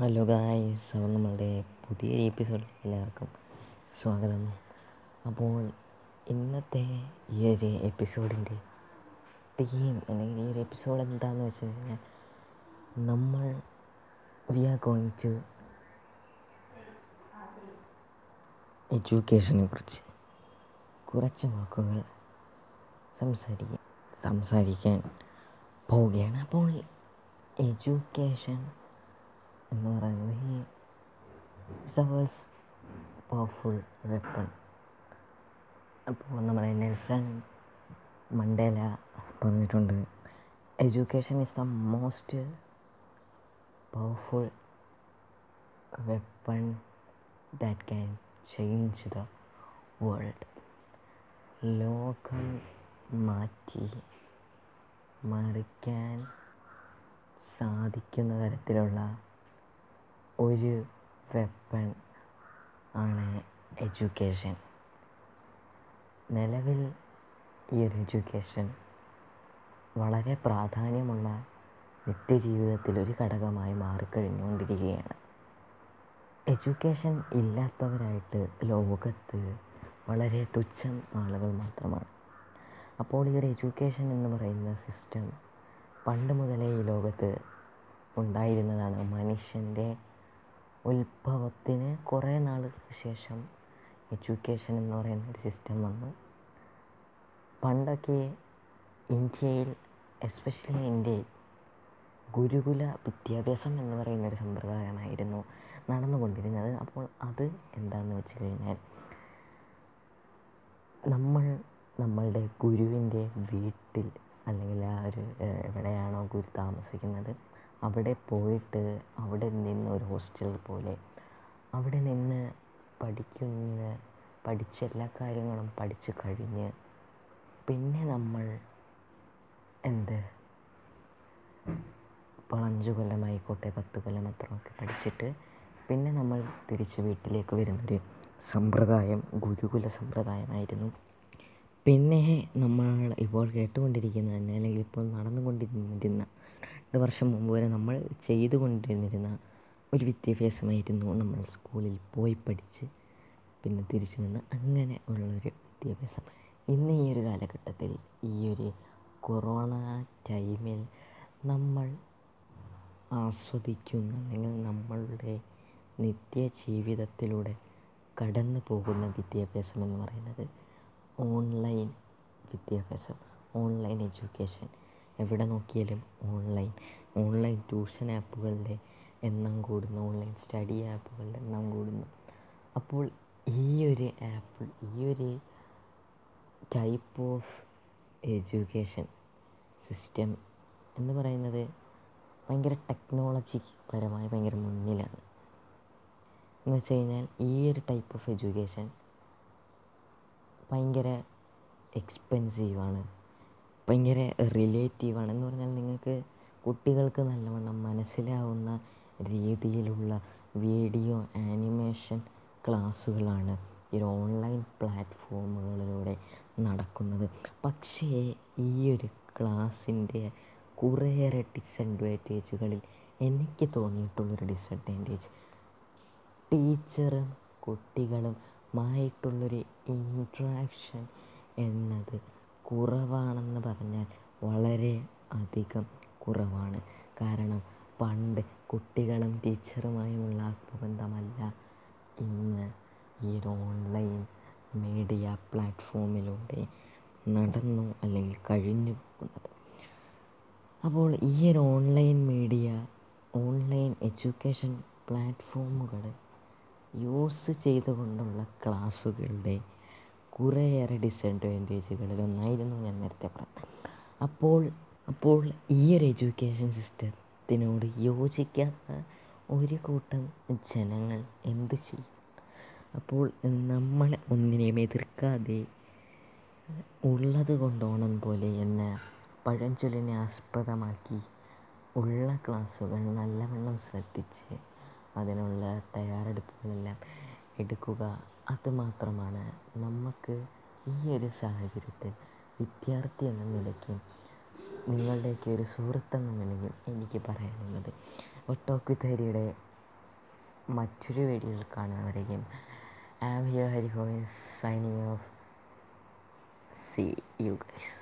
Hello guys അപ്പോൾ നമ്മളുടെ പുതിയൊരു എപ്പിസോഡ് എല്ലാവർക്കും സ്വാഗതം. അപ്പോൾ ഇന്നത്തെ ഈ ഒരു എപ്പിസോഡിന്റെ തീം അല്ലെങ്കിൽ ഈ ഒരു എപ്പിസോഡ് എന്താണെന്ന് വെച്ച് കഴിഞ്ഞാൽ നമ്മൾ വി ആർ ഗോയിങ് ടു എഡ്യൂക്കേഷനെ കുറിച്ച് കുറച്ച് വാക്കുകൾ സംസാരിക്കാൻ സംസാരിക്കാൻ പോവുകയാണ്. അപ്പോൾ എഡ്യൂക്കേഷൻ എന്ന് പറയുന്നത് ഈ സവേഴ്സ് പവർഫുൾ വെപ്പൺ അപ്പോൾ നമ്മുടെ നെൽസൺ മണ്ടേല പറഞ്ഞിട്ടുണ്ട് education is the most powerful weapon that can change the world ലോകം മാറ്റി മറിക്കാൻ സാധിക്കുന്ന തരത്തിലുള്ള ഒരു വെപ്പൺ ആണ് എഡ്യൂക്കേഷൻ നിലവിൽ ഈ ഒരു എഡ്യൂക്കേഷൻ വളരെ പ്രാധാന്യമുള്ള നിത്യജീവിതത്തിൽ ഒരു ഘടകമായി മാറിക്കഴിഞ്ഞുകൊണ്ടിരിക്കുകയാണ്. എഡ്യൂക്കേഷൻ ഇല്ലാത്തവരായിട്ട് ലോകത്ത് വളരെ തുച്ഛം ആളുകൾ മാത്രമാണ്. അപ്പോൾ ഈ ഒരു എഡ്യൂക്കേഷൻ എന്ന് പറയുന്ന സിസ്റ്റം പണ്ട് മുതലേ ഈ ലോകത്ത് ഉണ്ടായിരുന്നതാണ് മനുഷ്യന്റെ ഉത്ഭവത്തിന് കുറേ നാളുകൾക്ക് ശേഷം എഡ്യൂക്കേഷൻ എന്ന് പറയുന്ന ഒരു സിസ്റ്റം വന്നു. പണ്ടൊക്കെ ഇന്ത്യയിൽ എസ്പെഷ്യലി ഇന്ത്യയിൽ ഗുരുകുല വിദ്യാഭ്യാസം എന്ന് പറയുന്ന ഒരു സമ്പ്രദായമായിരുന്നു നടന്നുകൊണ്ടിരുന്നത്. അപ്പോൾ അത് എന്താണെന്ന് വെച്ച് കഴിഞ്ഞാൽ നമ്മൾ നമ്മളുടെ ഗുരുവിന്റെ വീട്ടിൽ അല്ലെങ്കിൽ ആ ഒരു എവിടെയാണോ ഗുരു താമസിക്കുന്നത് അവിടെ പോയിട്ട് അവിടെ നിന്ന് ഒരു ഹോസ്റ്റൽ പോലെ അവിടെ നിന്ന് പഠിക്കുന്ന പഠിച്ച എല്ലാ കാര്യങ്ങളും പഠിച്ച് കഴിഞ്ഞ് പിന്നെ നമ്മൾ എന്ത്? ഇപ്പോൾ അഞ്ച് കൊല്ലമായിക്കോട്ടെ പത്ത് കൊല്ലം അത്രയൊക്കെ പഠിച്ചിട്ട് പിന്നെ നമ്മൾ തിരിച്ച് വീട്ടിലേക്ക് വരുന്നൊരു സമ്പ്രദായം ഗുരുകുല സമ്പ്രദായമായിരുന്നു. പിന്നെ നമ്മൾ ഇപ്പോൾ കേട്ടുകൊണ്ടിരിക്കുന്ന തന്നെ അല്ലെങ്കിൽ ഇപ്പോൾ നടന്നുകൊണ്ടിരുന്ന വർഷം മുമ്പ് വരെ നമ്മൾ ചെയ്തുകൊണ്ടിരുന്നിരുന്ന ഒരു വിദ്യാഭ്യാസമായിരുന്നു നമ്മൾ സ്കൂളിൽ പോയി പഠിച്ച് പിന്നെ തിരിച്ചു വന്ന് അങ്ങനെ ഉള്ളൊരു വിദ്യാഭ്യാസം. ഇന്ന് ഈ ഒരു കാലഘട്ടത്തിൽ ഈ ഒരു കൊറോണ ടൈമിൽ നമ്മൾ ആസ്വദിക്കുന്ന അല്ലെങ്കിൽ നമ്മളുടെ നിത്യ ജീവിതത്തിലൂടെ കടന്നു പോകുന്ന വിദ്യാഭ്യാസം എന്ന് പറയുന്നത് ഓൺലൈൻ വിദ്യാഭ്യാസം ഓൺലൈൻ എഡ്യൂക്കേഷൻ. എവിടെ നോക്കിയാലും ഓൺലൈൻ ഓൺലൈൻ ട്യൂഷൻ ആപ്പുകളുടെ എണ്ണം കൂടുന്നു ഓൺലൈൻ സ്റ്റഡി ആപ്പുകളുടെ എണ്ണം കൂടുന്നു. അപ്പോൾ ഈ ഒരു ആപ്പ് ഈ ഒരു ടൈപ്പ് ഓഫ് എഡ്യൂക്കേഷൻ സിസ്റ്റം എന്ന് പറയുന്നത് ഭയങ്കര ടെക്നോളജി പരമായി ഭയങ്കര മുന്നിലാണ്. എന്ന് വെച്ച് കഴിഞ്ഞാൽ ഈ ഒരു ടൈപ്പ് ഓഫ് എഡ്യൂക്കേഷൻ ഭയങ്കര എക്സ്പെൻസീവാണ് ഭയങ്കര റിലേറ്റീവാണ് എന്ന് പറഞ്ഞാൽ നിങ്ങൾക്ക് കുട്ടികൾക്ക് നല്ലവണ്ണം മനസ്സിലാവുന്ന രീതിയിലുള്ള വീഡിയോ ആനിമേഷൻ ക്ലാസ്സുകളാണ് ഈ ഓൺലൈൻ പ്ലാറ്റ്ഫോമുകളിലൂടെ നടക്കുന്നത്. പക്ഷേ ഈ ഒരു ക്ലാസ്സിന്റെ കുറേയേറെ ഡിസഡ്വാന്റേജുകളിൽ എനിക്ക് തോന്നിയിട്ടുള്ളൊരു ഡിസഡ്വാന്റേജ് ടീച്ചറും കുട്ടികളും മായിട്ടുള്ളൊരു ഇൻട്രാക്ഷൻ എന്നത് കുറവാണെന്ന് പറഞ്ഞാൽ വളരെ അധികം കുറവാണ്. കാരണം പണ്ട് കുട്ടികളും ടീച്ചറുമായുമുള്ള ആത്മബന്ധമല്ല ഇന്ന് ഈ ഒരു ഓൺലൈൻ മീഡിയ പ്ലാറ്റ്ഫോമിലൂടെ നടന്നു അല്ലെങ്കിൽ കഴിഞ്ഞു പോകുന്നത്. അപ്പോൾ ഈ ഒരു ഓൺലൈൻ മീഡിയ ഓൺലൈൻ എഡ്യൂക്കേഷൻ പ്ലാറ്റ്ഫോമുകൾ യൂസ് ചെയ്തുകൊണ്ടുള്ള ക്ലാസ്സുകളുടെ കുറേയേറെ ഡിസഡ്വാന്റേജുകളിലൊന്നായിരുന്നു ഞാൻ നേരത്തെ പറഞ്ഞത്. അപ്പോൾ അപ്പോൾ ഈ ഒരു എഡ്യൂക്കേഷൻ സിസ്റ്റത്തിനോട് യോജിക്കാത്ത ഒരു കൂട്ടം ജനങ്ങൾ എന്ത് ചെയ്യും? അപ്പോൾ നമ്മൾ ഒന്നിനെയും എതിർക്കാതെ ഉള്ളത് കൊണ്ടോണം പോലെ എന്ന പഴഞ്ചൊല്ലിനെ ആസ്പദമാക്കി ഉള്ള ക്ലാസ്സുകൾ നല്ലവണ്ണം ശ്രദ്ധിച്ച് അതിനുള്ള തയ്യാറെടുപ്പുകളെല്ലാം എടുക്കുക അതുമാത്രമാണ് നമുക്ക് ഈ ഒരു സാഹചര്യത്തിൽ വിദ്യാർത്ഥി എന്ന നിലയ്ക്ക് നിങ്ങളുടെയൊക്കെ ഒരു സുഹൃത്തെന്ന നിലയിൽ എനിക്ക് പറയാനുള്ളത്. ഒട്ടോക്ക് തരിയുടെ മറ്റൊരു വീഡിയോയിൽ കാണുന്നവരെയും ആം here ഹരിഹോയൻ signing off see you guys